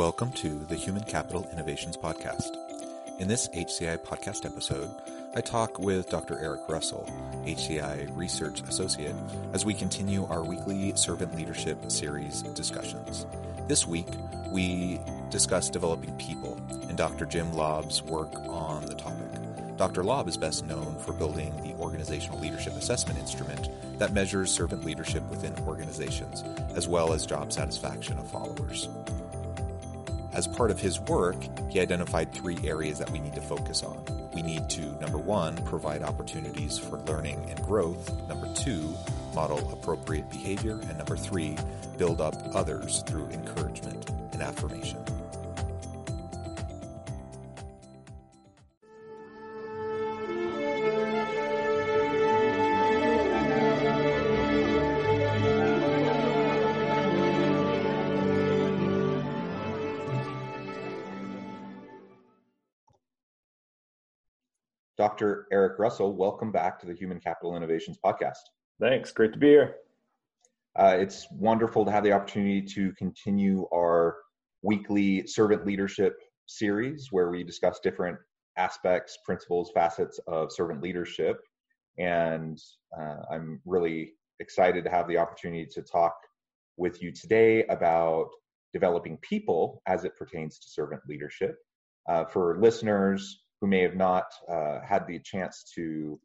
Welcome to the Human Capital Innovations Podcast. In this HCI podcast episode, I talk with Dr. Eric Russell, HCI Research Associate, as we continue our weekly servant leadership series discussions. This week, we discuss developing people and Dr. Jim Laub's work on the topic. Dr. Laub is best known for building the Organizational Leadership Assessment Instrument that measures servant leadership within organizations, as well as job satisfaction of followers. As part of his work, he identified three areas that we need to focus on. We need to, number one, provide opportunities for learning and growth. Number two, model appropriate behavior. And number three, build up others through encouragement and affirmation. Dr. Eric Russell, welcome back to the Human Capital Innovations Podcast. Thanks. Great to be here. Uh, it's wonderful to have the opportunity to continue our weekly servant leadership series where we discuss different aspects, principles, facets of servant leadership. And uh, I'm really excited to have the opportunity to talk with you today about developing people as it pertains to servant leadership. Uh, for listeners who may have not uh, had the chance to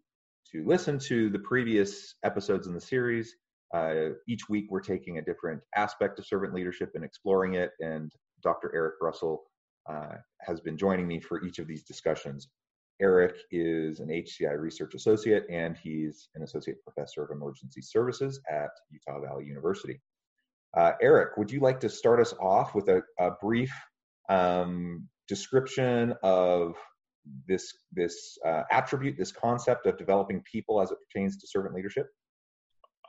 to listen to the previous episodes in the series. Uh, each week, we're taking a different aspect of servant leadership and exploring it. And Dr. Eric Russell uh, has been joining me for each of these discussions. Eric is an HCI research associate and he's an associate professor of emergency services at Utah Valley University. Uh, Eric, would you like to start us off with a, a brief um, description of this this uh, attribute, this concept of developing people as it pertains to servant leadership?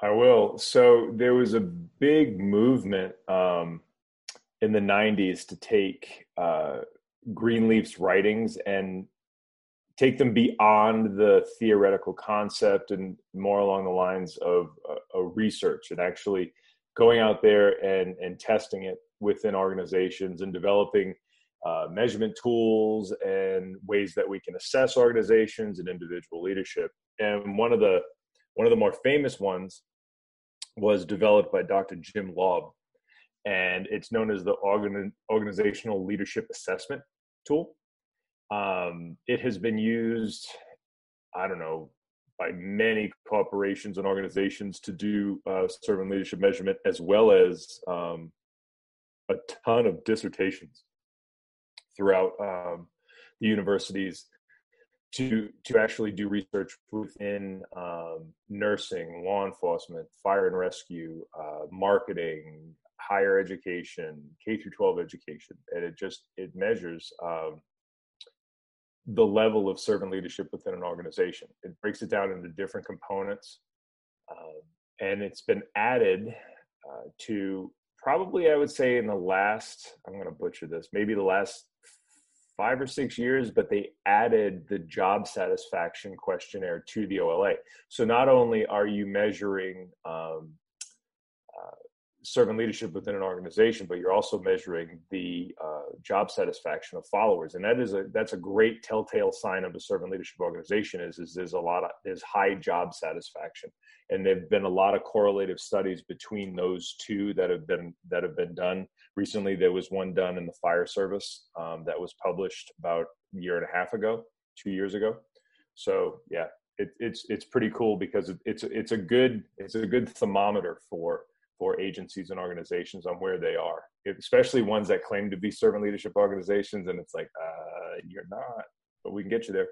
I will. So there was a big movement um, in the '90s to take uh, Greenleaf's writings and take them beyond the theoretical concept and more along the lines of uh, research and actually going out there and and testing it within organizations and developing uh, measurement tools and ways that we can assess organizations and individual leadership. And one of the one of the more famous ones was developed by Dr. Jim Laub, and it's known as the organ- organizational leadership assessment tool. Um, it has been used, I don't know, by many corporations and organizations to do uh, servant leadership measurement, as well as um, a ton of dissertations throughout um, the universities to to actually do research within um, nursing, law enforcement, fire and rescue, uh, marketing, higher education, K through 12 education, and it just it measures um, the level of servant leadership within an organization. It breaks it down into different components, uh, and it's been added uh, to probably I would say in the last I'm going to butcher this maybe the last five or six years, but they added the job satisfaction questionnaire to the OLA. So not only are you measuring um, uh, servant leadership within an organization, but you're also measuring the uh, job satisfaction of followers, and that is a that's a great telltale sign of a servant leadership organization. Is is there's a lot of there's high job satisfaction, and there've been a lot of correlative studies between those two that have been that have been done recently there was one done in the fire service um, that was published about a year and a half ago two years ago. So yeah it, it's it's pretty cool because it, it's it's a good it's a good thermometer for for agencies and organizations on where they are especially ones that claim to be servant leadership organizations and it's like uh, you're not but we can get you there.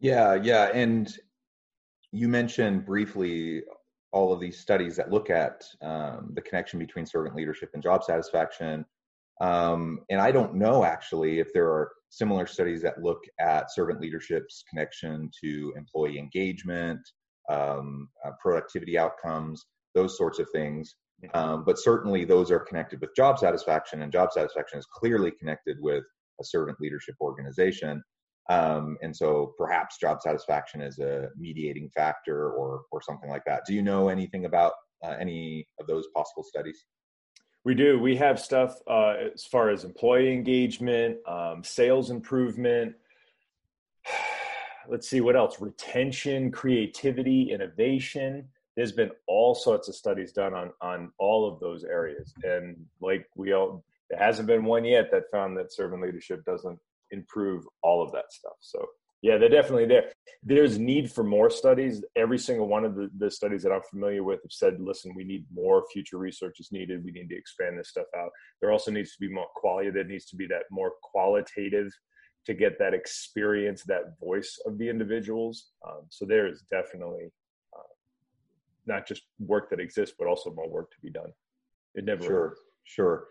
Yeah yeah and you mentioned briefly all of these studies that look at um, the connection between servant leadership and job satisfaction. Um, and I don't know actually if there are similar studies that look at servant leadership's connection to employee engagement, um, uh, productivity outcomes, those sorts of things. Um, but certainly those are connected with job satisfaction, and job satisfaction is clearly connected with a servant leadership organization. Um, and so perhaps job satisfaction is a mediating factor or or something like that. Do you know anything about uh, any of those possible studies? We do. We have stuff uh, as far as employee engagement, um, sales improvement. Let's see what else. Retention, creativity, innovation. There's been all sorts of studies done on on all of those areas, and like we all, there hasn't been one yet that found that servant leadership doesn't improve all of that stuff. So yeah, they're definitely there. There's need for more studies. Every single one of the, the studies that I'm familiar with have said, listen, we need more future research is needed. We need to expand this stuff out. There also needs to be more quality. There needs to be that more qualitative to get that experience, that voice of the individuals. Um, so there is definitely uh, not just work that exists, but also more work to be done. It never sure, ends. sure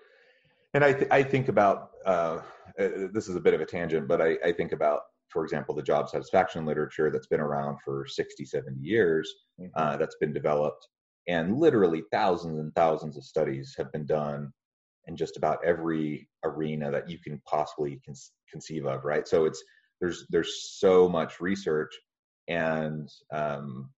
and I, th- I think about uh, uh, this is a bit of a tangent, but I, I, think about, for example, the job satisfaction literature that's been around for 60, 70 years, mm-hmm. uh, that's been developed, and literally thousands and thousands of studies have been done in just about every arena that you can possibly con- conceive of, right? So it's there's there's so much research, and um,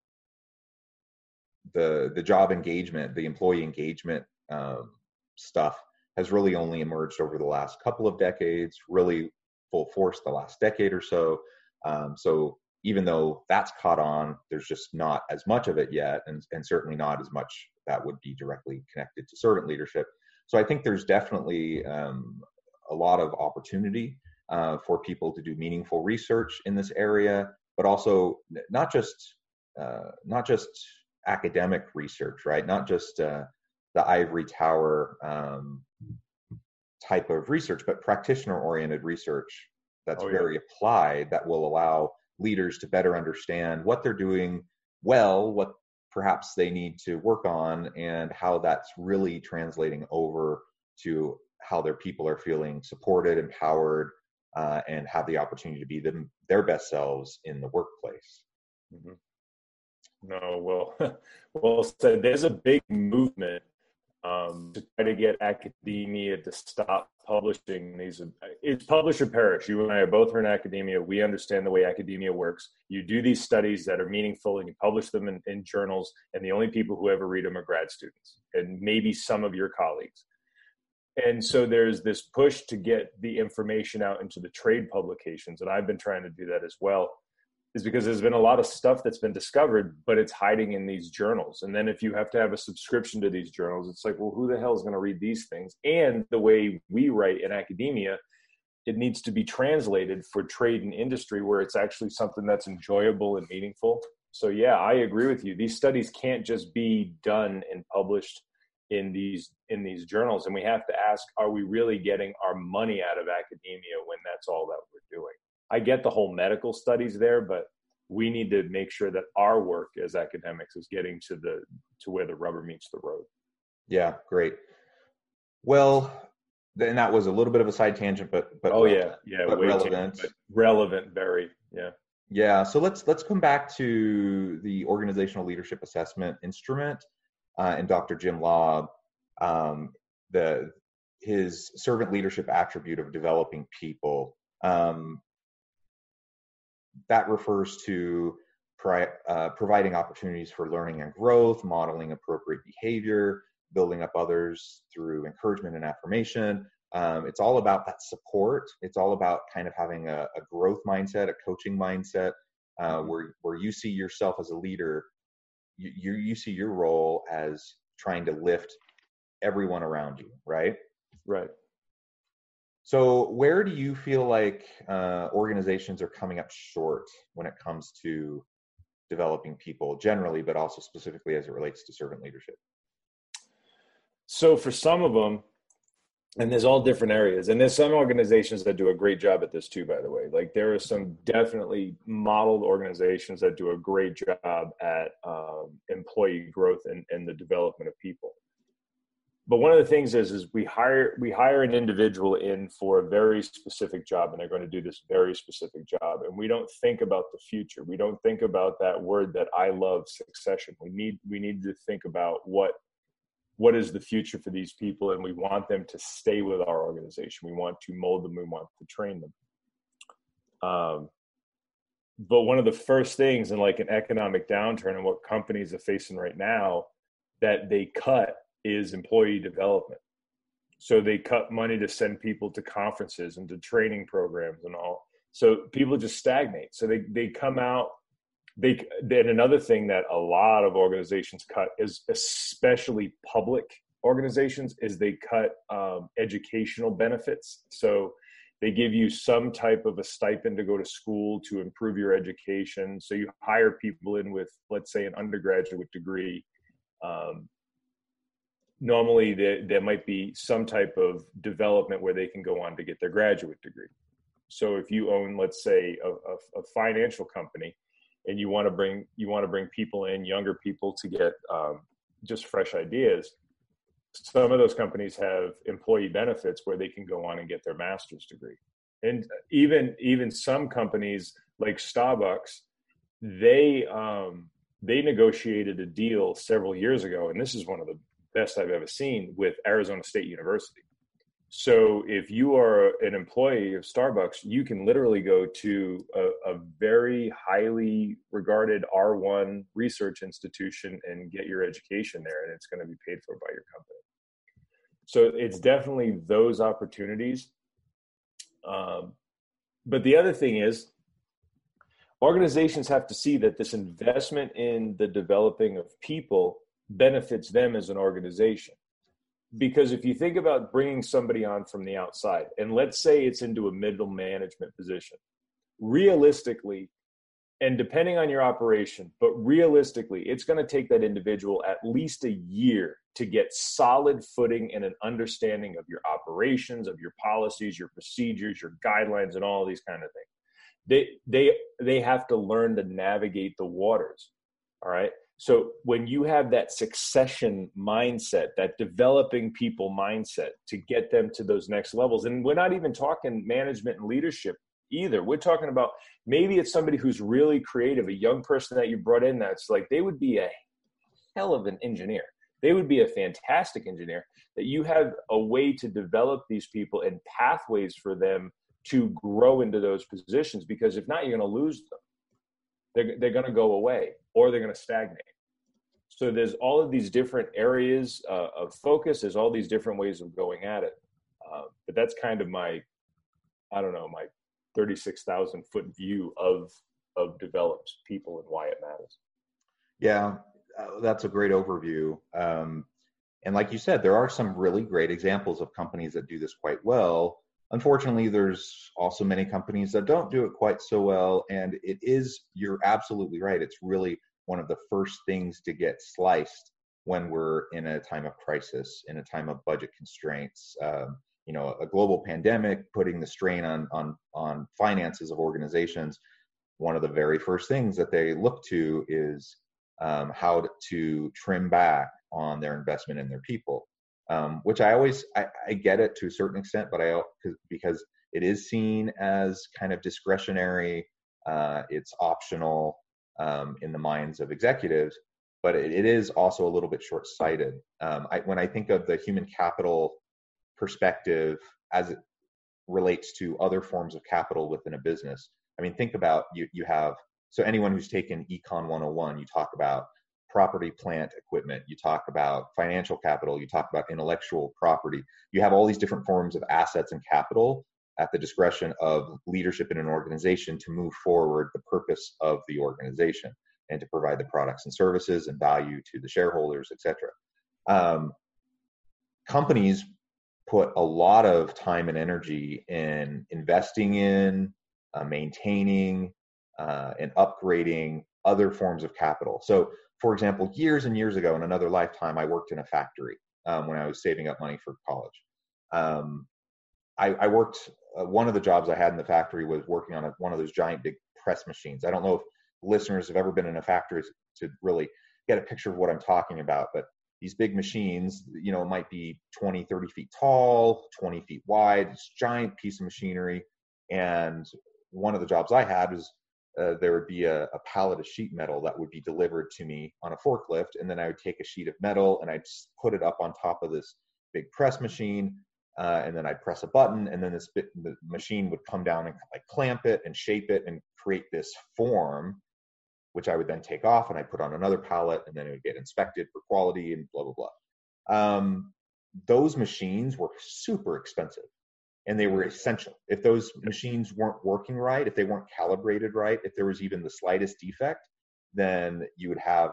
the the job engagement, the employee engagement um, stuff has really only emerged over the last couple of decades, really full force the last decade or so. Um, so even though that's caught on, there's just not as much of it yet, and, and certainly not as much that would be directly connected to servant leadership. So I think there's definitely um, a lot of opportunity uh, for people to do meaningful research in this area, but also not just uh, not just academic research, right? Not just uh, the ivory tower um, type of research, but practitioner oriented research that's oh, yeah. very applied that will allow leaders to better understand what they're doing well, what perhaps they need to work on, and how that's really translating over to how their people are feeling supported, empowered, uh, and have the opportunity to be them their best selves in the workplace. Mm-hmm. No, well, well said. There's a big movement um, to try to get academia to stop publishing these. It's publish or perish. You and I are both in academia. We understand the way academia works. You do these studies that are meaningful and you publish them in, in journals, and the only people who ever read them are grad students and maybe some of your colleagues. And so there's this push to get the information out into the trade publications, and I've been trying to do that as well is because there's been a lot of stuff that's been discovered, but it's hiding in these journals. And then if you have to have a subscription to these journals, it's like, well, who the hell is going to read these things? And the way we write in academia, it needs to be translated for trade and industry where it's actually something that's enjoyable and meaningful. So yeah, I agree with you. These studies can't just be done and published in these in these journals and we have to ask are we really getting our money out of academia when that's all that we're doing I get the whole medical studies there, but we need to make sure that our work as academics is getting to the to where the rubber meets the road. Yeah, great. Well, then that was a little bit of a side tangent, but but oh yeah, yeah, but relevant, but relevant, very yeah. Yeah, so let's let's come back to the organizational leadership assessment instrument uh, and Dr. Jim Laub, um, the his servant leadership attribute of developing people. Um, that refers to uh, providing opportunities for learning and growth, modeling appropriate behavior, building up others through encouragement and affirmation. Um, it's all about that support. It's all about kind of having a, a growth mindset, a coaching mindset, uh, mm-hmm. where where you see yourself as a leader, you, you you see your role as trying to lift everyone around you, right? Right. So, where do you feel like uh, organizations are coming up short when it comes to developing people generally, but also specifically as it relates to servant leadership? So, for some of them, and there's all different areas and there's some organizations that do a great job at this too by the way like there are some definitely modeled organizations that do a great job at um, employee growth and, and the development of people but one of the things is is we hire we hire an individual in for a very specific job and they're going to do this very specific job. And we don't think about the future. We don't think about that word that i love succession. We need we need to think about what what is the future for these people and we want them to stay with our organization. We want to mold them. We want to train them. Um, but one of the first things in like an economic downturn and what companies are facing right now that they cut is employee development. So they cut money to send people to conferences and to training programs and all. So people just stagnate. So they, they come out they then another thing that a lot of organizations cut is especially public organizations is they cut um, educational benefits. So they give you some type of a stipend to go to school to improve your education. So you hire people in with let's say an undergraduate degree um, normally there, there might be some type of development where they can go on to get their graduate degree. So if you own let's say a, a, a financial company and you want to bring you want to bring people in younger people to get um, just fresh ideas some of those companies have employee benefits where they can go on and get their master's degree. And even even some companies like starbucks they um, they negotiated a deal several years ago and this is one of the best i've ever seen with arizona state university so if you are an employee of Starbucks, you can literally go to a, a, very highly regarded R1 research institution and get your education there, and it's going to be paid for by your company. So it's definitely those opportunities. Um, but the other thing is, organizations have to see that this investment in the developing of people benefits them as an organization. Because if you think about bringing somebody on from the outside and let's say it's into a middle management position realistically and depending on your operation but realistically it's going to take that individual at least a year to get solid footing and an understanding of your operations of your policies your procedures your guidelines and all these kind of things. They they they have to learn to navigate the waters all right so when you have that succession mindset, that developing people mindset to get them to those next levels, and we're not even talking management and leadership either. We're talking about maybe it's somebody who's really creative, a young person that you brought in that's like they would be a hell of an engineer. They would be a fantastic engineer. That you have a way to develop these people and pathways for them to grow into those positions because if not, you're going to lose them they're, they're going to go away or they're going to stagnate. So there's all of these different areas uh, of focus. There's all these different ways of going at it. Uh, but that's kind of my, I don't know, my 36,000 foot view of of developed people and why it matters. Yeah, uh, that's a great overview. Um, and like you said, there are some really great examples of companies that do this quite well. Unfortunately, there's also many companies that don't do it quite so well. And it is, you're absolutely right. It's really one of the first things to get sliced when we're in a time of crisis, in a time of budget constraints. Um, you know, a global pandemic putting the strain on on on finances of organizations. One of the very first things that they look to is um, how to trim back on their investment in their people um, which I always I, I, get it to a certain extent, but I because it is seen as kind of discretionary, uh, it's optional um, in the minds of executives, but it, it is also a little bit short-sighted. Um, I, when I think of the human capital perspective as it relates to other forms of capital within a business, I mean, think about you you have so anyone who's taken Econ 101, you talk about property, plant, equipment. You talk about financial capital. You talk about intellectual property. You have all these different forms of assets and capital at the discretion of leadership in an organization to move forward the purpose of the organization and to provide the products and services and value to the shareholders, etc. Um, companies put a lot of time and energy in investing in, uh, maintaining, uh, and upgrading other forms of capital. So for example, years and years ago in another lifetime, I worked in a factory um, when I was saving up money for college. Um, I, I, worked. Uh, one of the jobs I had in the factory was working on a, one of those giant big press machines. I don't know if listeners have ever been in a factory to really get a picture of what I'm talking about, but these big machines, you know, might be 20, 30 feet tall, 20 feet wide. It's giant piece of machinery. And one of the jobs I had was uh, there would be a, a, pallet of sheet metal that would be delivered to me on a forklift, and then I would take a sheet of metal and I'd put it up on top of this big press machine, uh, and then I'd press a button, and then this bit, the machine would come down and like clamp it and shape it and create this form, which I would then take off and I put on another pallet, and then it would get inspected for quality and blah blah blah. Um, those machines were super expensive and they were essential. If those machines weren't working right, if they weren't calibrated right, if there was even the slightest defect, then you would have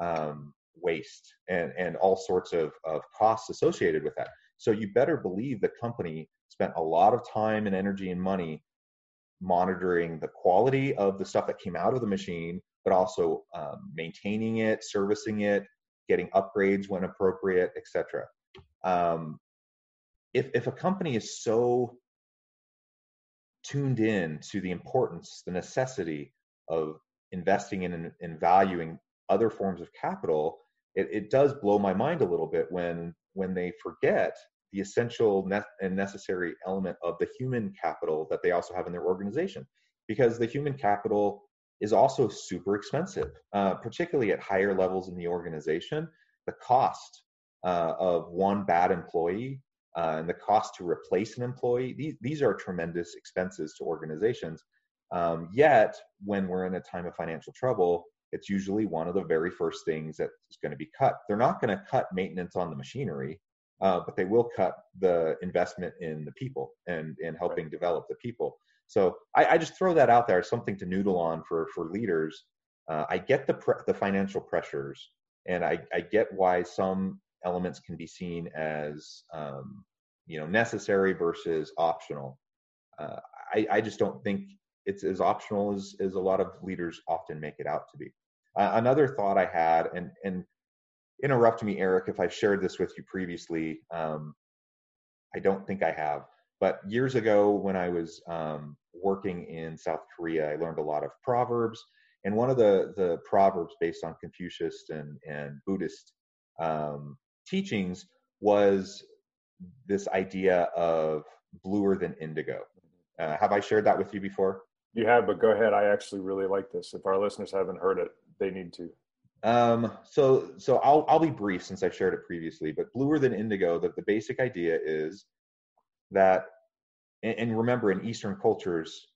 um, waste and, and all sorts of, of costs associated with that. So you better believe the company spent a lot of time and energy and money monitoring the quality of the stuff that came out of the machine, but also um, maintaining it, servicing it, getting upgrades when appropriate, etc. Um, if if a company is so tuned in to the importance, the necessity of investing in and valuing other forms of capital, it, it does blow my mind a little bit when when they forget the essential ne- and necessary element of the human capital that they also have in their organization, because the human capital is also super expensive, uh, particularly at higher levels in the organization. The cost uh, of one bad employee uh, and the cost to replace an employee, these, these are tremendous expenses to organizations. Um, yet, when we're in a time of financial trouble, it's usually one of the very first things that's going to be cut. They're not going to cut maintenance on the machinery, uh, but they will cut the investment in the people and in helping right. develop the people. So I, I, just throw that out there as something to noodle on for for leaders. Uh, I get the pre- the financial pressures, and I, I get why some elements can be seen as um, you know necessary versus optional. Uh, I, I just don't think it's as optional as, as a lot of leaders often make it out to be. Uh, another thought I had, and and interrupt me, Eric, if I've shared this with you previously. Um, I don't think I have, but years ago when I was um, working in South Korea, I learned a lot of proverbs, and one of the the proverbs based on Confucius and and Buddhist um, teachings was this idea of bluer than indigo. Uh, have I shared that with you before? You have, but go ahead. I actually really like this. If our listeners haven't heard it, they need to. Um, so, so I'll I'll be brief since I've shared it previously. But bluer than indigo, that the basic idea is that, and, and remember, in Eastern cultures,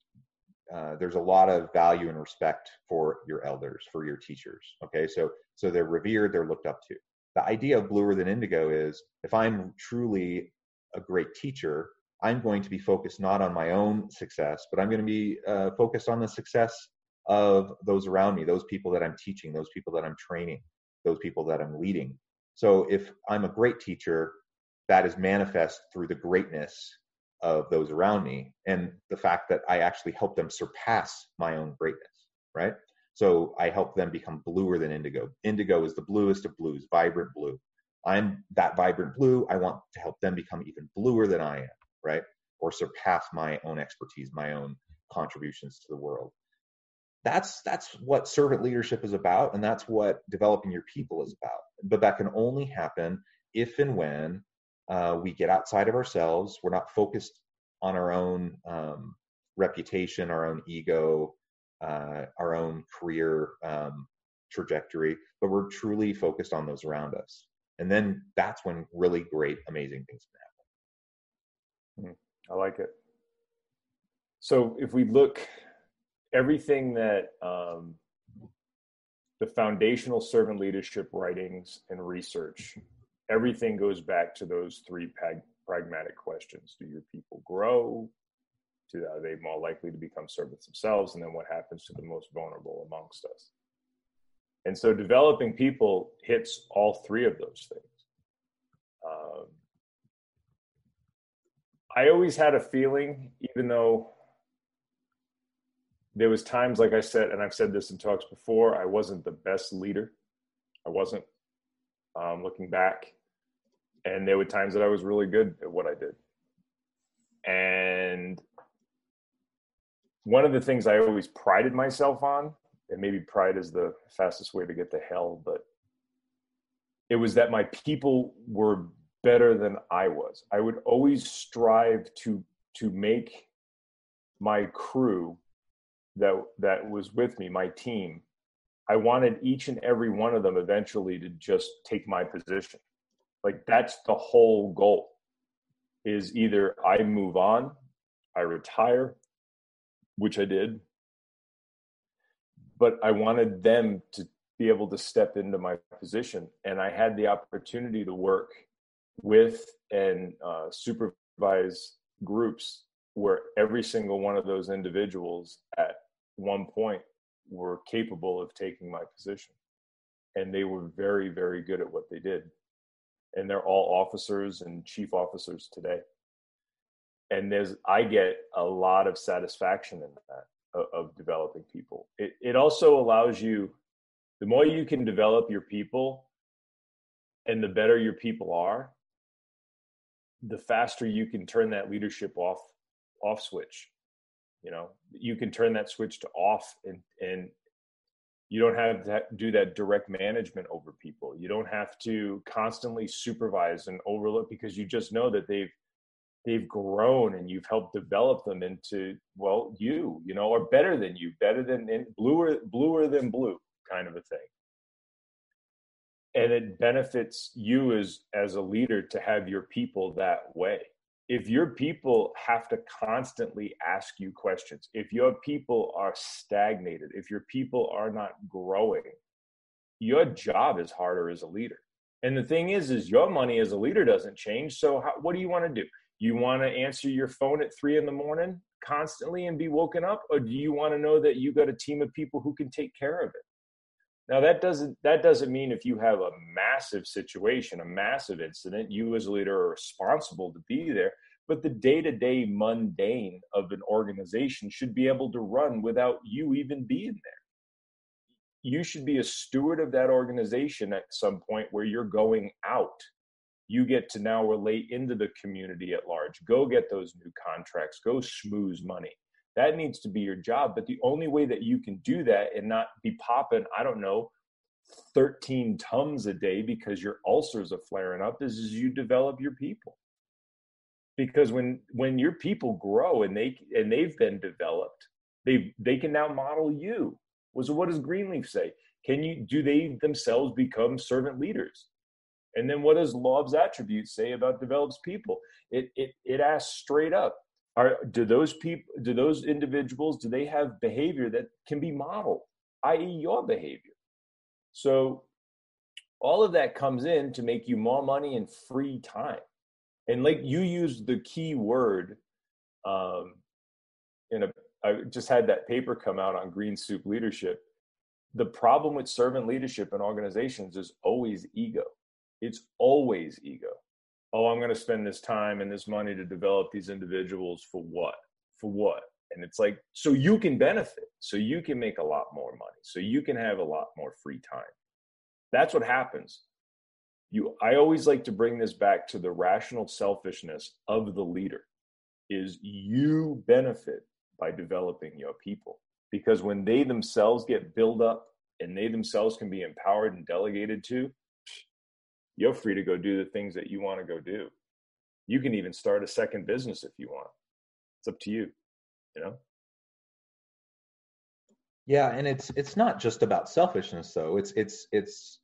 uh, there's a lot of value and respect for your elders, for your teachers. Okay, so so they're revered, they're looked up to the idea of bluer than indigo is if I'm truly a great teacher, I'm going to be focused not on my own success, but I'm going to be uh, focused on the success of those around me, those people that I'm teaching, those people that I'm training, those people that I'm leading. So if I'm a great teacher, that is manifest through the greatness of those around me and the fact that I actually help them surpass my own greatness, right? So I help them become bluer than indigo. Indigo is the bluest of blues, vibrant blue. I'm that vibrant blue. I want to help them become even bluer than I am, right? Or surpass my own expertise, my own contributions to the world. That's that's what servant leadership is about, and that's what developing your people is about. But that can only happen if and when uh, we get outside of ourselves. We're not focused on our own um, reputation, our own ego, uh, our own career um, trajectory, but we're truly focused on those around us. And then that's when really great, amazing things can happen. Hmm, I like it. So if we look, everything that um, the foundational servant leadership writings and research, everything goes back to those three pragmatic questions. Do your people grow? To are they more likely to become servants themselves and then what happens to the most vulnerable amongst us? And so developing people hits all three of those things. Um, i always had a feeling even though there was times like i said and i've said this in talks before i wasn't the best leader. I wasn't um, looking back. And there were times that I was really good at what I did. And one of the things I always prided myself on, and maybe pride is the fastest way to get to hell, but it was that my people were better than I was. I would always strive to to make my crew that that was with me, my team, I wanted each and every one of them eventually to just take my position. Like that's the whole goal is either I move on, I retire, which I did, but I wanted them to be able to step into my position. And I had the opportunity to work with and uh, supervise groups where every single one of those individuals at one point were capable of taking my position. And they were very, very good at what they did. And they're all officers and chief officers today. And there's, I get a lot of satisfaction in that of, of developing people. It, it also allows you, the more you can develop your people and the better your people are, the faster you can turn that leadership off off switch you know you can turn that switch to off and and you don't have to do that direct management over people you don't have to constantly supervise and overlook because you just know that they've they've grown and you've helped develop them into well you you know or better than you better than bluer bluer than blue kind of a thing and it benefits you as as a leader to have your people that way if your people have to constantly ask you questions, if your people are stagnated, if your people are not growing, your job is harder as a leader. And the thing is, is your money as a leader doesn't change. So how, what do you want to do? You want to answer your phone at three in the morning constantly and be woken up, or do you want to know that you got a team of people who can take care of it? Now that doesn't that doesn't mean if you have a massive situation, a massive incident, you as a leader are responsible to be there. But the day-to-day mundane of an organization should be able to run without you even being there. You should be a steward of that organization at some point where you're going out. You get to now relate into the community at large. Go get those new contracts. Go schmooze money that needs to be your job. But the only way that you can do that and not be popping, I don't know, 13 tums a day because your ulcers are flaring up is, is you develop your people. Because when when your people grow and they and they've been developed, they they can now model you. Was so what does Greenleaf say? Can you do they themselves become servant leaders? And then what does law of attributes say about develops people? It it it asks straight up, are do those people do those individuals do they have behavior that can be modeled i.e your behavior? So all of that comes in to make you more money and free time. And like you used the key word um in a i just had that paper come out on green soup leadership. The problem with servant leadership in organizations is always ego it's always ego oh, I'm going to spend this time and this money to develop these individuals for what? For what? And it's like, so you can benefit, so you can make a lot more money, so you can have a lot more free time. That's what happens. You, I always like to bring this back to the rational selfishness of the leader is you benefit by developing your people because when they themselves get built up and they themselves can be empowered and delegated to you're free to go do the things that you want to go do. You can even start a second business if you want. It's up to you, you know? Yeah, and it's it's not just about selfishness though. It's it's it's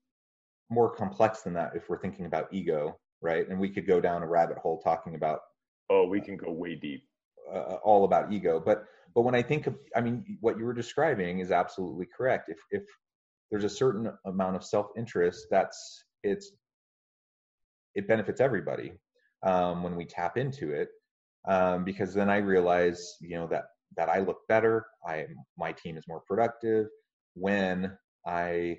more complex than that if we're thinking about ego, right? And we could go down a rabbit hole talking about oh, we can go way deep. Uh, all about ego, but but when I think of I mean what you were describing is absolutely correct. If if there's a certain amount of self-interest that's it's it benefits everybody um, when we tap into it um, because then I realize you know that that I look better. I my team is more productive when I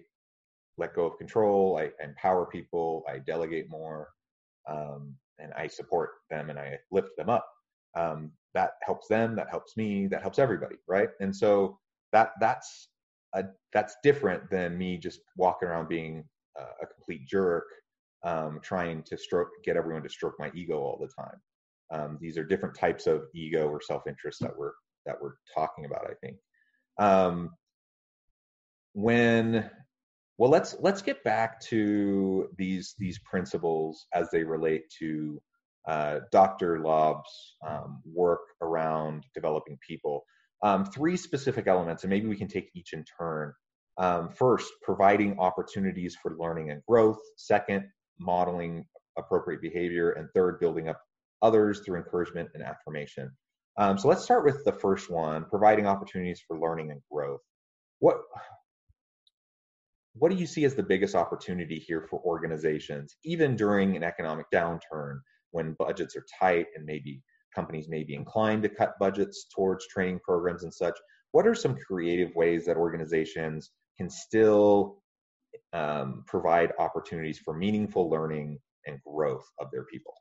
let go of control. I empower people. I delegate more, um, and I support them and I lift them up. Um, that helps them. That helps me. That helps everybody, right? And so that that's a, that's different than me just walking around being a, a complete jerk um, trying to stroke get everyone to stroke my ego all the time. Um, these are different types of ego or self-interest that we're that we're talking about. I think. Um, when well, let's let's get back to these these principles as they relate to uh, Dr. Laub's um, work around developing people. Um, three specific elements, and maybe we can take each in turn. Um, first, providing opportunities for learning and growth. Second, modeling appropriate behavior. And third, building up others through encouragement and affirmation. Um, so let's start with the first one, providing opportunities for learning and growth. What what do you see as the biggest opportunity here for organizations, even during an economic downturn when budgets are tight and maybe companies may be inclined to cut budgets towards training programs and such? What are some creative ways that organizations can still um, provide opportunities for meaningful learning and growth of their people?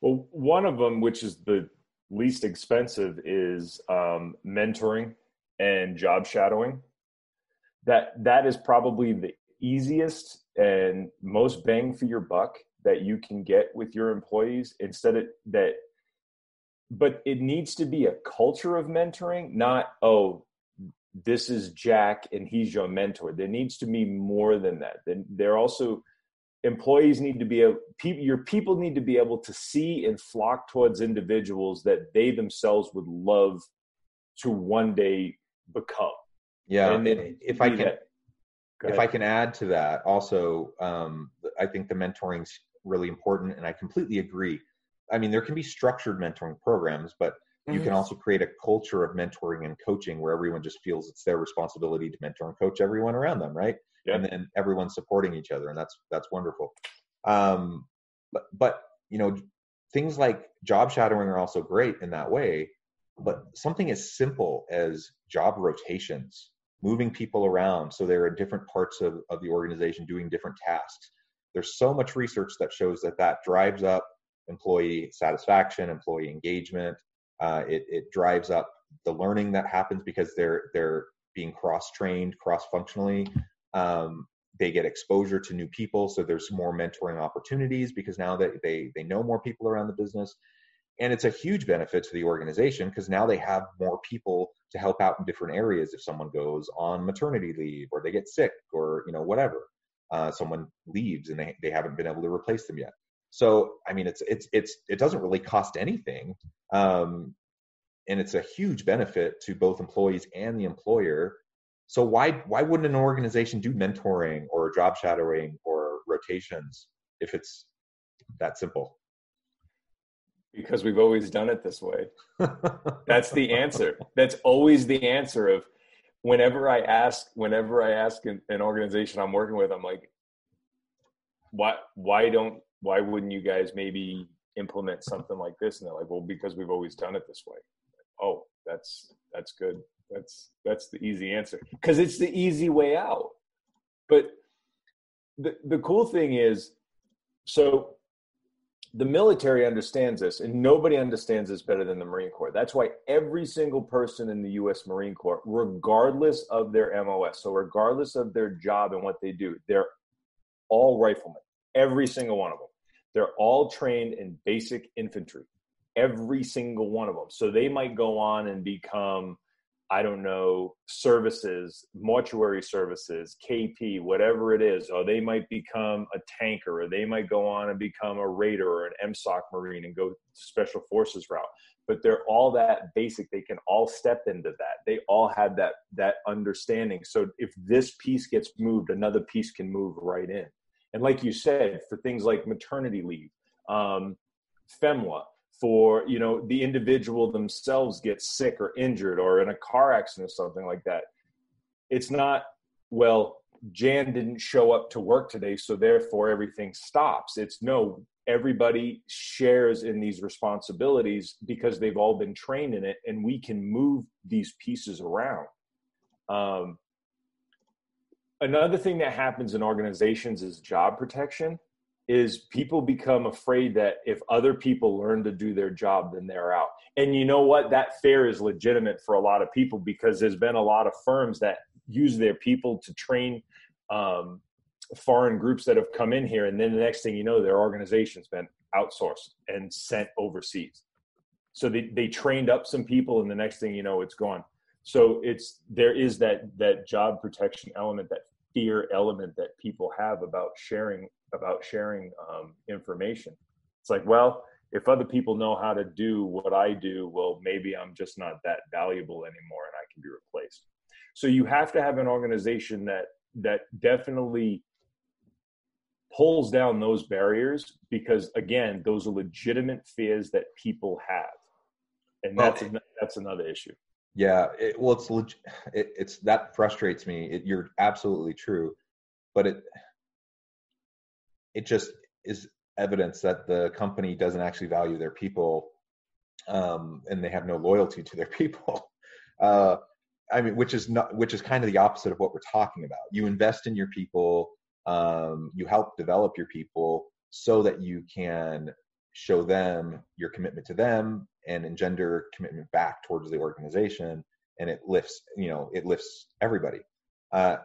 Well, one of them, which is the least expensive, is um, mentoring and job shadowing. That that is probably the easiest and most bang for your buck that you can get with your employees. Instead of that, but it needs to be a culture of mentoring, not oh, this is Jack and he's your mentor. There needs to be more than that. Then there also employees need to be able your people need to be able to see and flock towards individuals that they themselves would love to one day become yeah and if i can if i can add to that also um, i think the mentoring's really important and i completely agree i mean there can be structured mentoring programs but mm-hmm. you can mm-hmm. also create a culture of mentoring and coaching where everyone just feels it's their responsibility to mentor and coach everyone around them right and then everyone's supporting each other, and that's that's wonderful. Um, but but you know things like job shadowing are also great in that way. But something as simple as job rotations, moving people around so they're in different parts of, of the organization doing different tasks. There's so much research that shows that that drives up employee satisfaction, employee engagement. Uh, it, it drives up the learning that happens because they're they're being cross trained cross functionally um, they get exposure to new people, so there's more mentoring opportunities because now that they they know more people around the business, and it's a huge benefit to the organization because now they have more people to help out in different areas if someone goes on maternity leave or they get sick or you know whatever uh, someone leaves and they, they haven't been able to replace them yet so i mean it's it's it's it doesn't really cost anything um, and it's a huge benefit to both employees and the employer so why why wouldn't an organization do mentoring or job shadowing or rotations if it's that simple? Because we've always done it this way. That's the answer. That's always the answer of whenever I ask whenever I ask an, an organization I'm working with, I'm like, why why don't why wouldn't you guys maybe implement something like this? And they're like, well, because we've always done it this way. Oh, that's that's good. That's that's the easy answer because it's the easy way out. But the the cool thing is, so the military understands this, and nobody understands this better than the Marine Corps. That's why every single person in the U.S. Marine Corps, regardless of their MOS, so regardless of their job and what they do, they're all riflemen. Every single one of them. They're all trained in basic infantry. Every single one of them. So they might go on and become I don't know, services, mortuary services, KP, whatever it is, or they might become a tanker, or they might go on and become a raider or an MSOC Marine and go special forces route. But they're all that basic. They can all step into that. They all have that that understanding. So if this piece gets moved, another piece can move right in. And like you said, for things like maternity leave, um, FEMLA, for you know the individual themselves gets sick or injured or in a car accident or something like that. It's not well jan didn't show up to work today so therefore everything stops. It's no everybody shares in these responsibilities because they've all been trained in it and we can move these pieces around. Um, another thing that happens in organizations is job protection is people become afraid that if other people learn to do their job then they're out. And you know what? That fear is legitimate for a lot of people because there's been a lot of firms that use their people to train um, foreign groups that have come in here and then the next thing you know their organization's been outsourced and sent overseas. So they, they trained up some people and the next thing you know it's gone. So it's there is that that job protection element that fear element that people have about sharing about sharing um, information. It's like well if other people know how to do what i do well maybe i'm just not that valuable anymore and i can be replaced. So you have to have an organization that that definitely pulls down those barriers because again those are legitimate fears that people have. And that's that's another issue. Yeah it, well it's leg- it, it's that frustrates me. It, you're absolutely true. But it it just is evidence that the company doesn't actually value their people um, and they have no loyalty to their people. Uh, i mean which is not which is kind of the opposite of what we're talking about. You invest in your people um, you help develop your people so that you can show them your commitment to them and engender commitment back towards the organization and it lifts you know it lifts everybody. Uh,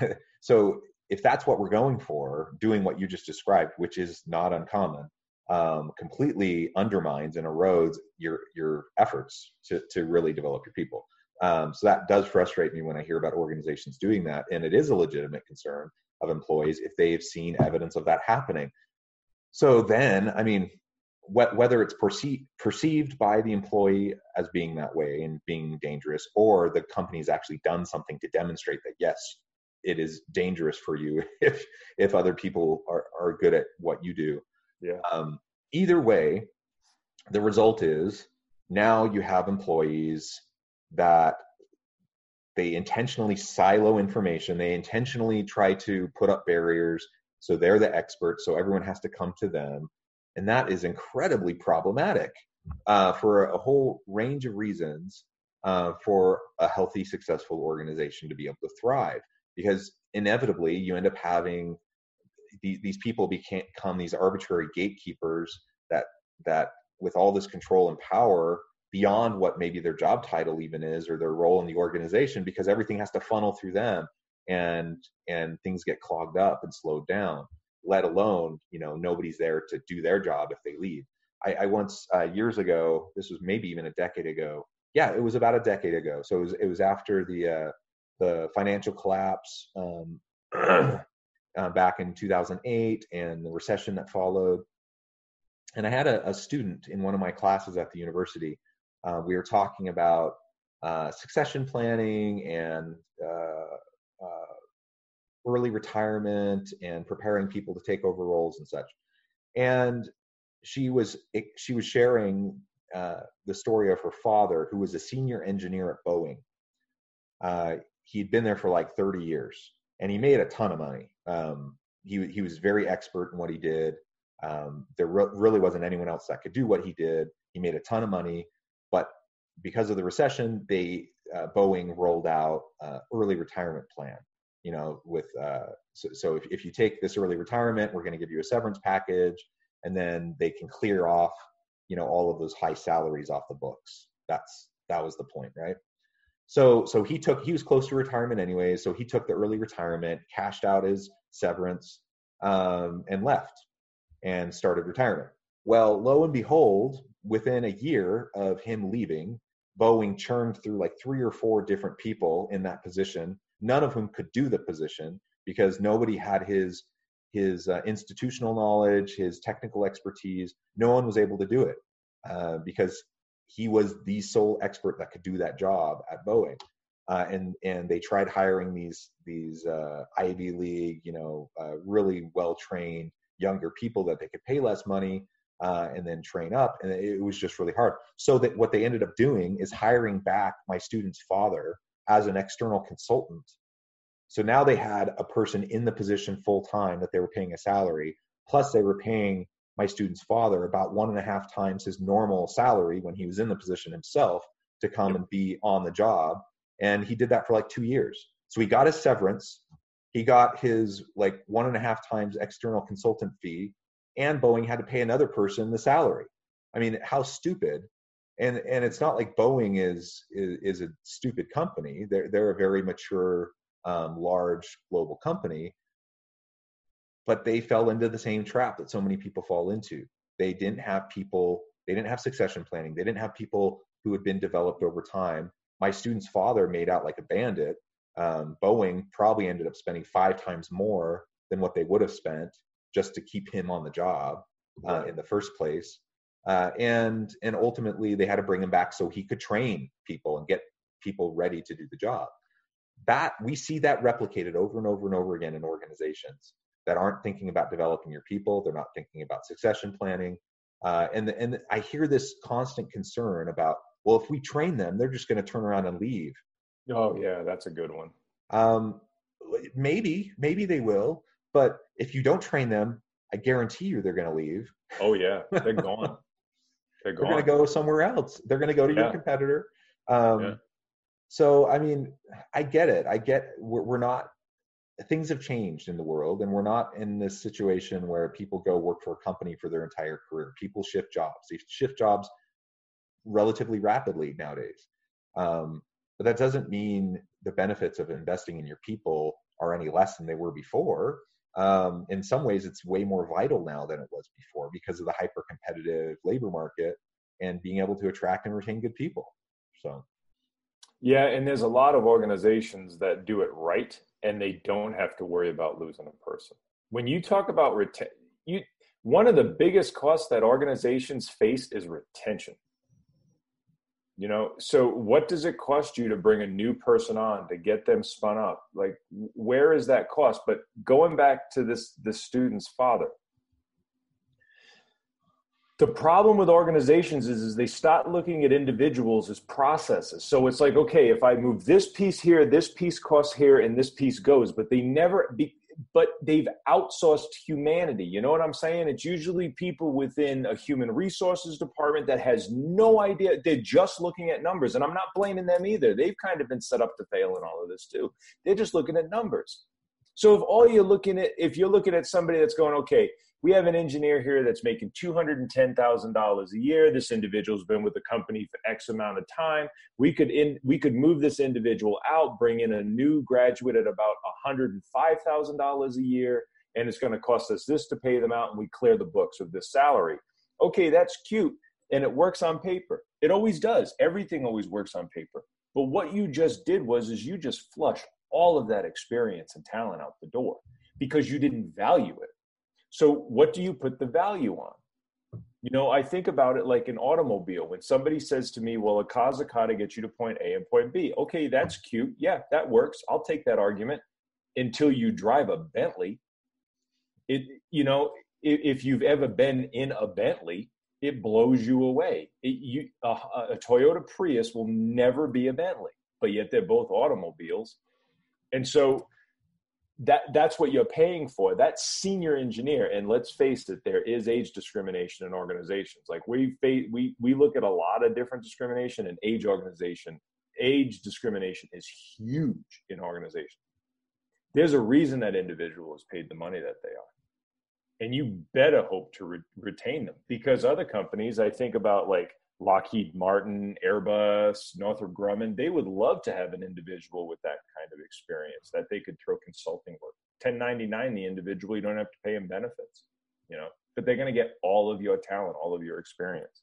so if that's what we're going for doing what you just described which is not uncommon um, completely undermines and erodes your your efforts to to really develop your people. Um, so that does frustrate me when i hear about organizations doing that and it is a legitimate concern of employees if they've seen evidence of that happening. So then, I mean, wh- whether it's perceived perceived by the employee as being that way and being dangerous, or the company's actually done something to demonstrate that yes, it is dangerous for you if if other people are are good at what you do. Yeah. Um, either way, the result is now you have employees that they intentionally silo information they intentionally try to put up barriers so they're the experts, so everyone has to come to them. And that is incredibly problematic uh, for a whole range of reasons uh, for a healthy, successful organization to be able to thrive. Because inevitably, you end up having these, these people become these arbitrary gatekeepers that that with all this control and power beyond what maybe their job title even is or their role in the organization because everything has to funnel through them and and things get clogged up and slowed down let alone you know nobody's there to do their job if they leave. I, I once uh, years ago this was maybe even a decade ago yeah it was about a decade ago so it was it was after the uh, the financial collapse um, uh, back in 2008 and the recession that followed and i had a, a student in one of my classes at the university uh, we were talking about uh, succession planning and uh, early retirement and preparing people to take over roles and such. And she was she was sharing uh, the story of her father, who was a senior engineer at Boeing. Uh, he'd been there for like 30 years, and he made a ton of money. Um, he he was very expert in what he did. Um, there re- really wasn't anyone else that could do what he did. He made a ton of money, but because of the recession, they uh, Boeing rolled out early retirement plan, you know, with uh, so, so if, if you take this early retirement, we're going to give you a severance package, and then they can clear off, you know, all of those high salaries off the books. That's that was the point, right? So so he took he was close to retirement anyway, so he took the early retirement, cashed out his severance, um, and left and started retirement. Well, lo and behold, within a year of him leaving, Boeing churned through like three or four different people in that position none of whom could do the position because nobody had his his uh, institutional knowledge, his technical expertise. No one was able to do it uh, because he was the sole expert that could do that job at Boeing. Uh, and and they tried hiring these these uh, Ivy League, you know, uh, really well trained younger people that they could pay less money uh, and then train up, and it was just really hard. So that what they ended up doing is hiring back my student's father as an external consultant. So now they had a person in the position full time that they were paying a salary, plus they were paying my student's father about one and a half times his normal salary when he was in the position himself to come and be on the job. And he did that for like two years. So he got his severance. he got his like one and a half times external consultant fee and boeing had to pay another person the salary i mean how stupid and and it's not like boeing is is, is a stupid company they're, they're a very mature um, large global company but they fell into the same trap that so many people fall into. They didn't have people they didn't have succession planning. They didn't have people who had been developed over time. My student's father made out like a bandit. Um, boeing probably ended up spending five times more than what they would have spent just to keep him on the job uh, in the first place. Uh, and and ultimately they had to bring him back so he could train people and get people ready to do the job. That we see that replicated over and over and over again in organizations that aren't thinking about developing your people they're not thinking about succession planning uh, and and i hear this constant concern about well if we train them they're just going to turn around and leave. Oh yeah that's a good one. Um, maybe maybe they will but if you don't train them i guarantee you they're going to leave. Oh yeah they're gone. They're, they're going to go somewhere else. They're going to go to yeah. your competitor. Um, yeah. so i mean i get it. I get we're, we're not things have changed in the world and we're not in this situation where people go work for a company for their entire career. People shift jobs. They shift jobs relatively rapidly nowadays. Um, but that doesn't mean the benefits of investing in your people are any less than they were before. Um, in some ways it's way more vital now than it was before because of the hyper competitive labor market and being able to attract and retain good people. So. Yeah and there's a lot of organizations that do it right and they don't have to worry about losing a person. When you talk about retain you one of the biggest costs that organizations face is retention. You know so what does it cost you to bring a new person on to get them spun up? Like where is that cost? But going back to this the student's father the problem with organizations is, is they start looking at individuals as processes so it's like okay if i move this piece here this piece costs here and this piece goes but they never be, but they've outsourced humanity. You know what I'm saying? It's usually people within a human resources department that has no idea. They're just looking at numbers. And I'm not blaming them either. They've kind of been set up to fail in all of this too. They're just looking at numbers. So if all you're looking at, if you're looking at somebody that's going, okay, we have an engineer here that's making $210,000 a year. This individual's been with the company for X amount of time. We could in, we could move this individual out, bring in a new graduate at about $105,000 a year, and it's going to cost us this to pay them out, and we clear the books of this salary. Okay, that's cute, and it works on paper. It always does. Everything always works on paper. But what you just did was is you just flushed all of that experience and talent out the door because you didn't value it so, what do you put the value on? You know, I think about it like an automobile. When somebody says to me, well, a car gets you to point A and point B. Okay, that's cute. Yeah, that works. I'll take that argument until you drive a Bentley. It, you know, if, you've ever been in a Bentley, it blows you away. It, you, a Toyota Prius will never be a Bentley, but yet they're both automobiles. And so that that's what you're paying for. That senior engineer and let's face it there is age discrimination in organizations. Like we we we look at a lot of different discrimination and age organization age discrimination is huge in organizations. There's a reason that individual is paid the money that they are. And you better hope to re- retain them because other companies i think about like Lockheed Martin, Airbus, Northrop Grumman, they would love to have an individual with that kind of experience that they could throw consulting work. 1099 the individual, you don't have to pay them benefits, you know, but they're going to get all of your talent, all of your experience.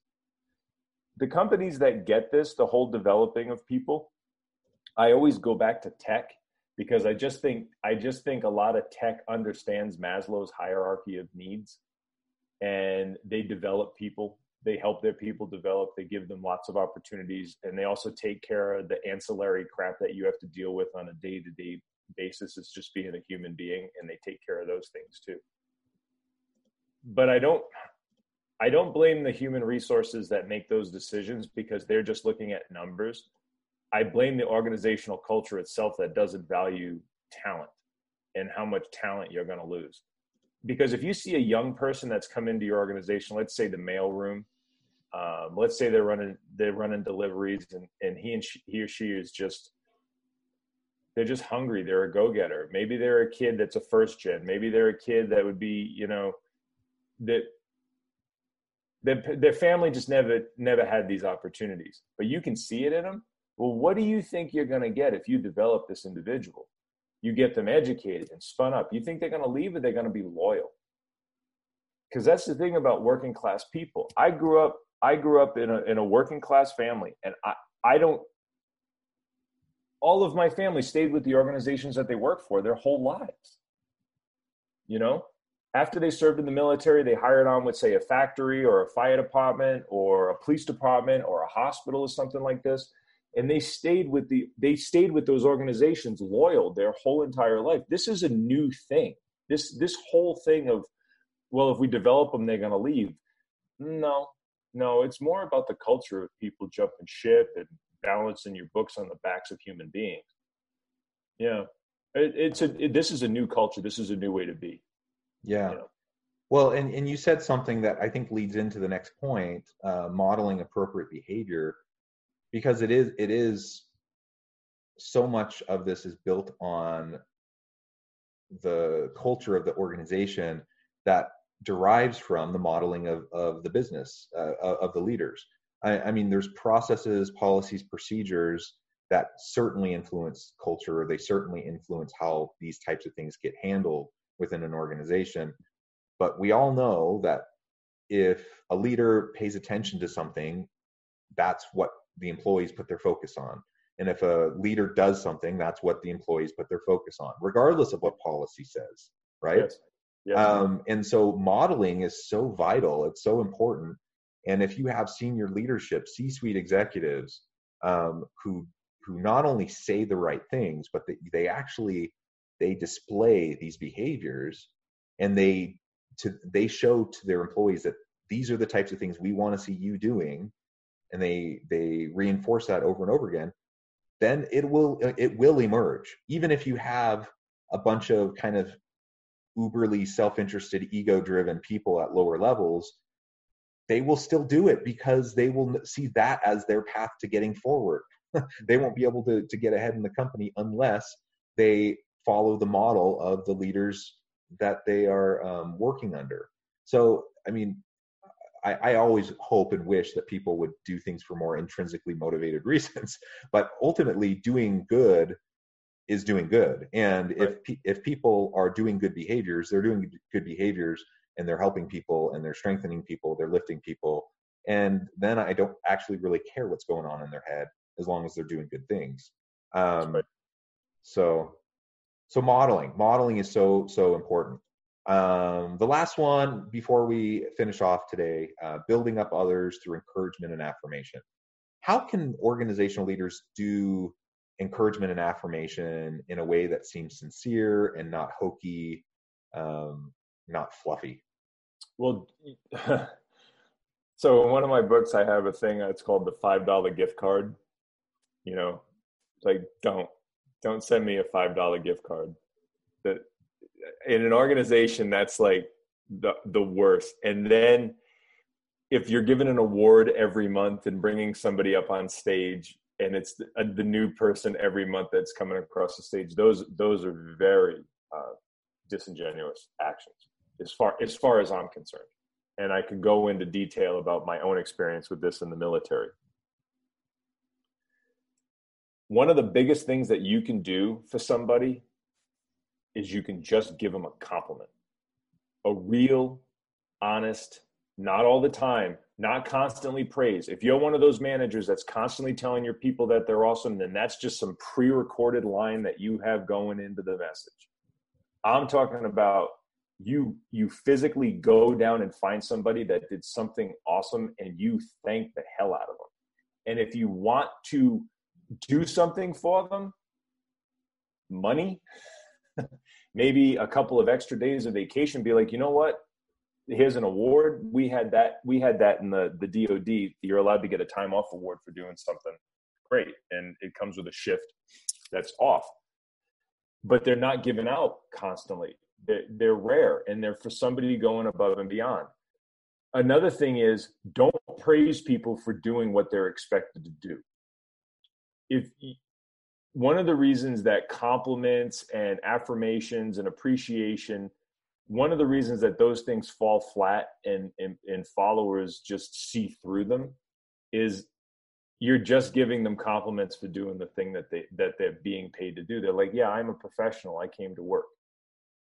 The companies that get this, the whole developing of people, I always go back to tech because I just think I just think a lot of tech understands Maslow's hierarchy of needs and they develop people they help their people develop they give them lots of opportunities and they also take care of the ancillary crap that you have to deal with on a day-to-day basis it's just being a human being and they take care of those things too. But i don't i don't blame the human resources that make those decisions because they're just looking at numbers. I blame the organizational culture itself that doesn't value talent and how much talent you're going to lose. Because if you see a young person that's come into your organization let's say the mailroom um, let's say they're running they're running deliveries and, and he and she, he or she is just they're just hungry. They're a go-getter. Maybe they're a kid that's a first gen. Maybe they're a kid that would be you know that their, their family just never never had these opportunities but you can see it in them. Well what do you think you're going to get if you develop this individual? You get them educated and spun up. You think they're going to leave or they're going to be loyal? Because that's the thing about working class people. I grew up i grew up in a, in a working class family and i i don't all of my family stayed with the organizations that they worked for their whole lives you know after they served in the military, they hired on with, say, a factory or a fire department or a police department or a hospital or something like this. And they stayed with the they stayed with those organizations loyal their whole entire life. This is a new thing. This this whole thing of, well, if we develop them, they're gonna leave. No, no, it's more about the culture of people jumping ship and balancing your books on the backs of human beings. Yeah, it, it's a it, this is a new culture. This is a new way to be. Yeah. You know? Well, and, and you said something that I think leads into the next point, uh, modeling appropriate behavior, because it is it is so much of this is built on the culture of the organization that derives from the modeling of, of the business uh, of the leaders. I, I, mean, there's processes, policies, procedures that certainly influence culture. They certainly influence how these types of things get handled within an organization. But we all know that if a leader pays attention to something, that's what the employees put their focus on. And if a leader does something, that's what the employees put their focus on, regardless of what policy says, right? Yes. Yes. Um, and so modeling is so vital, it's so important. And if you have senior leadership, C-suite executives um, who who not only say the right things, but they, they actually they display these behaviors and they to they show to their employees that these are the types of things we want to see you doing and they they reinforce that over and over again then it will it will emerge even if you have a bunch of kind of uberly self-interested ego-driven people at lower levels they will still do it because they will see that as their path to getting forward they won't be able to, to get ahead in the company unless they follow the model of the leaders that they are um, working under. So, I mean, I, I, always hope and wish that people would do things for more intrinsically motivated reasons, but ultimately, doing good is doing good. And right. if if people are doing good behaviors, they're doing good behaviors, and they're helping people, and they're strengthening people, they're lifting people, and then I don't actually really care what's going on in their head as long as they're doing good things. Um, right. So so modeling modeling is so so important um, the last one before we finish off today uh, building up others through encouragement and affirmation how can organizational leaders do encouragement and affirmation in a way that seems sincere and not hokey um, not fluffy well so in one of my books i have a thing that's called the five dollar gift card you know like don't don't send me a five dollar gift card. That in an organization that's like the the worst. And then if you're given an award every month and bringing somebody up on stage and it's the, uh, the new person every month that's coming across the stage those those are very uh, disingenuous actions as far as far as i'm concerned. And i could go into detail about my own experience with this in the military. One of the biggest things that you can do for somebody is you can just give them a compliment. A real honest not all the time not constantly praise. If you're one of those managers that's constantly telling your people that they're awesome then that's just some pre-recorded line that you have going into the message. I'm talking about you you physically go down and find somebody that did something awesome and you thank the hell out of them. And if you want to do something for them money maybe a couple of extra days of vacation be like you know what here's an award we had that we had that in the the dod you're allowed to get a time off award for doing something. Great. And it comes with a shift that's off. But they're not given out constantly. They're, they're rare and they're for somebody going above and beyond. Another thing is don't praise people for doing what they're expected to do. If one of the reasons that compliments and affirmations and appreciation one of the reasons that those things fall flat and, and, and followers just see through them is you're just giving them compliments for doing the thing that they that they're being paid to do. They're like yeah i'm a professional. I came to work.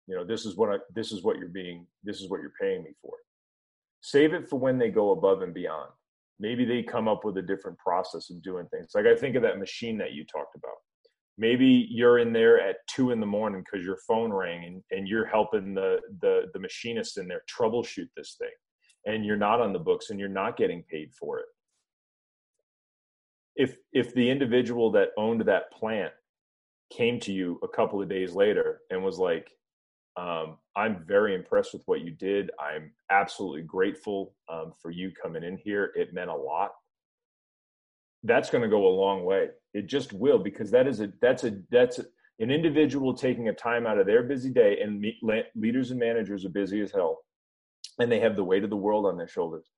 You know this is what I, this is what you're being this is what you're paying me for. Save it for when they go above and beyond. Maybe they come up with a different process of doing things. Like i think of that machine that you talked about maybe you're in there at two in the morning because your phone rang and, and you're helping the, the the machinist in there troubleshoot this thing and you're not on the books and you're not getting paid for it. If if the individual that owned that plant came to you a couple of days later and was like um, i'm very impressed with what you did. I'm absolutely grateful um, for you coming in here. It meant a lot that's going to go a long way. It just will because that is a that's a that's a, an individual taking a time out of their busy day, and me, leaders and managers are busy as hell, and they have the weight of the world on their shoulders.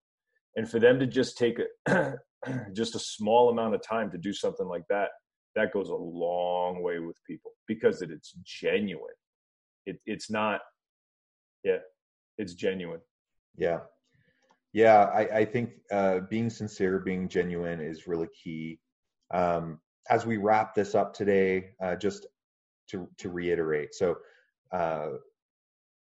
And for them to just take a just a small amount of time to do something like that, that goes a long way with people because it, it's genuine. It, it's not, yeah, it's genuine. Yeah, yeah, I, I think uh, being sincere, being genuine is really key. Um, as we wrap this up today, uh, just to, to reiterate, so uh,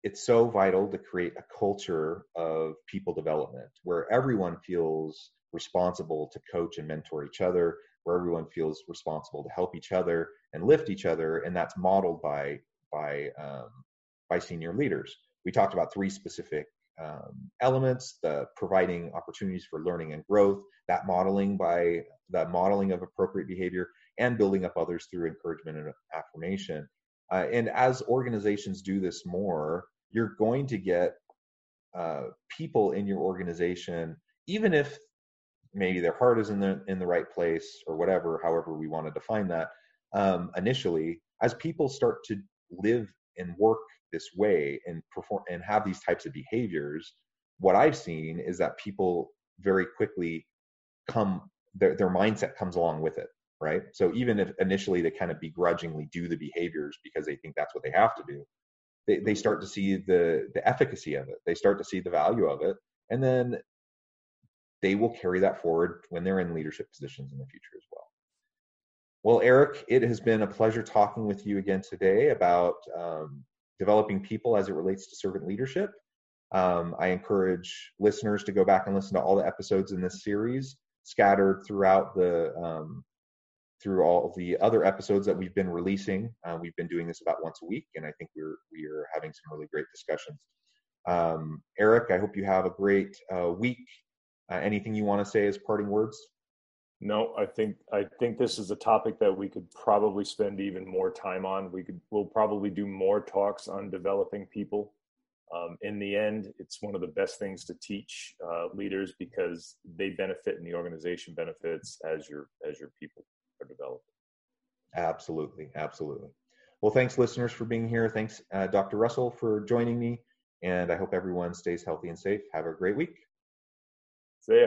it's so vital to create a culture of people development where everyone feels responsible to coach and mentor each other, where everyone feels responsible to help each other and lift each other, and that's modeled by by um, by senior leaders. We talked about three specific um, elements, the providing opportunities for learning and growth, that modeling by that modeling of appropriate behavior, and building up others through encouragement and affirmation. Uh, and as organizations do this more, you're going to get uh, people in your organization, even if maybe their heart is in the in the right place or whatever, however we want to define that. Um, initially, as people start to live and work this way and perform and have these types of behaviors what i've seen is that people very quickly come their, their mindset comes along with it right? So even if initially they kind of begrudgingly do the behaviors because they think that's what they have to do they, they start to see the the efficacy of it. They start to see the value of it. And then they will carry that forward when they're in leadership positions in the future as well. Well eric it has been a pleasure talking with you again today about um, developing people as it relates to servant leadership. Um, I encourage listeners to go back and listen to all the episodes in this series scattered throughout the um, through all the other episodes that we've been releasing. Uh, we've been doing this about once a week, and I think we're we are having some really great discussions. Um, Eric, I hope you have a great uh, week. Uh, anything you want to say as parting words? No, I think I think this is a topic that we could probably spend even more time on. We could we'll probably do more talks on developing people. Um, in the end, it's one of the best things to teach uh, leaders because they benefit and the organization benefits as your as your people are developed. Absolutely, absolutely. Well, thanks, listeners, for being here. Thanks, uh, Dr. Russell, for joining me, and I hope everyone stays healthy and safe. Have a great week. See ya.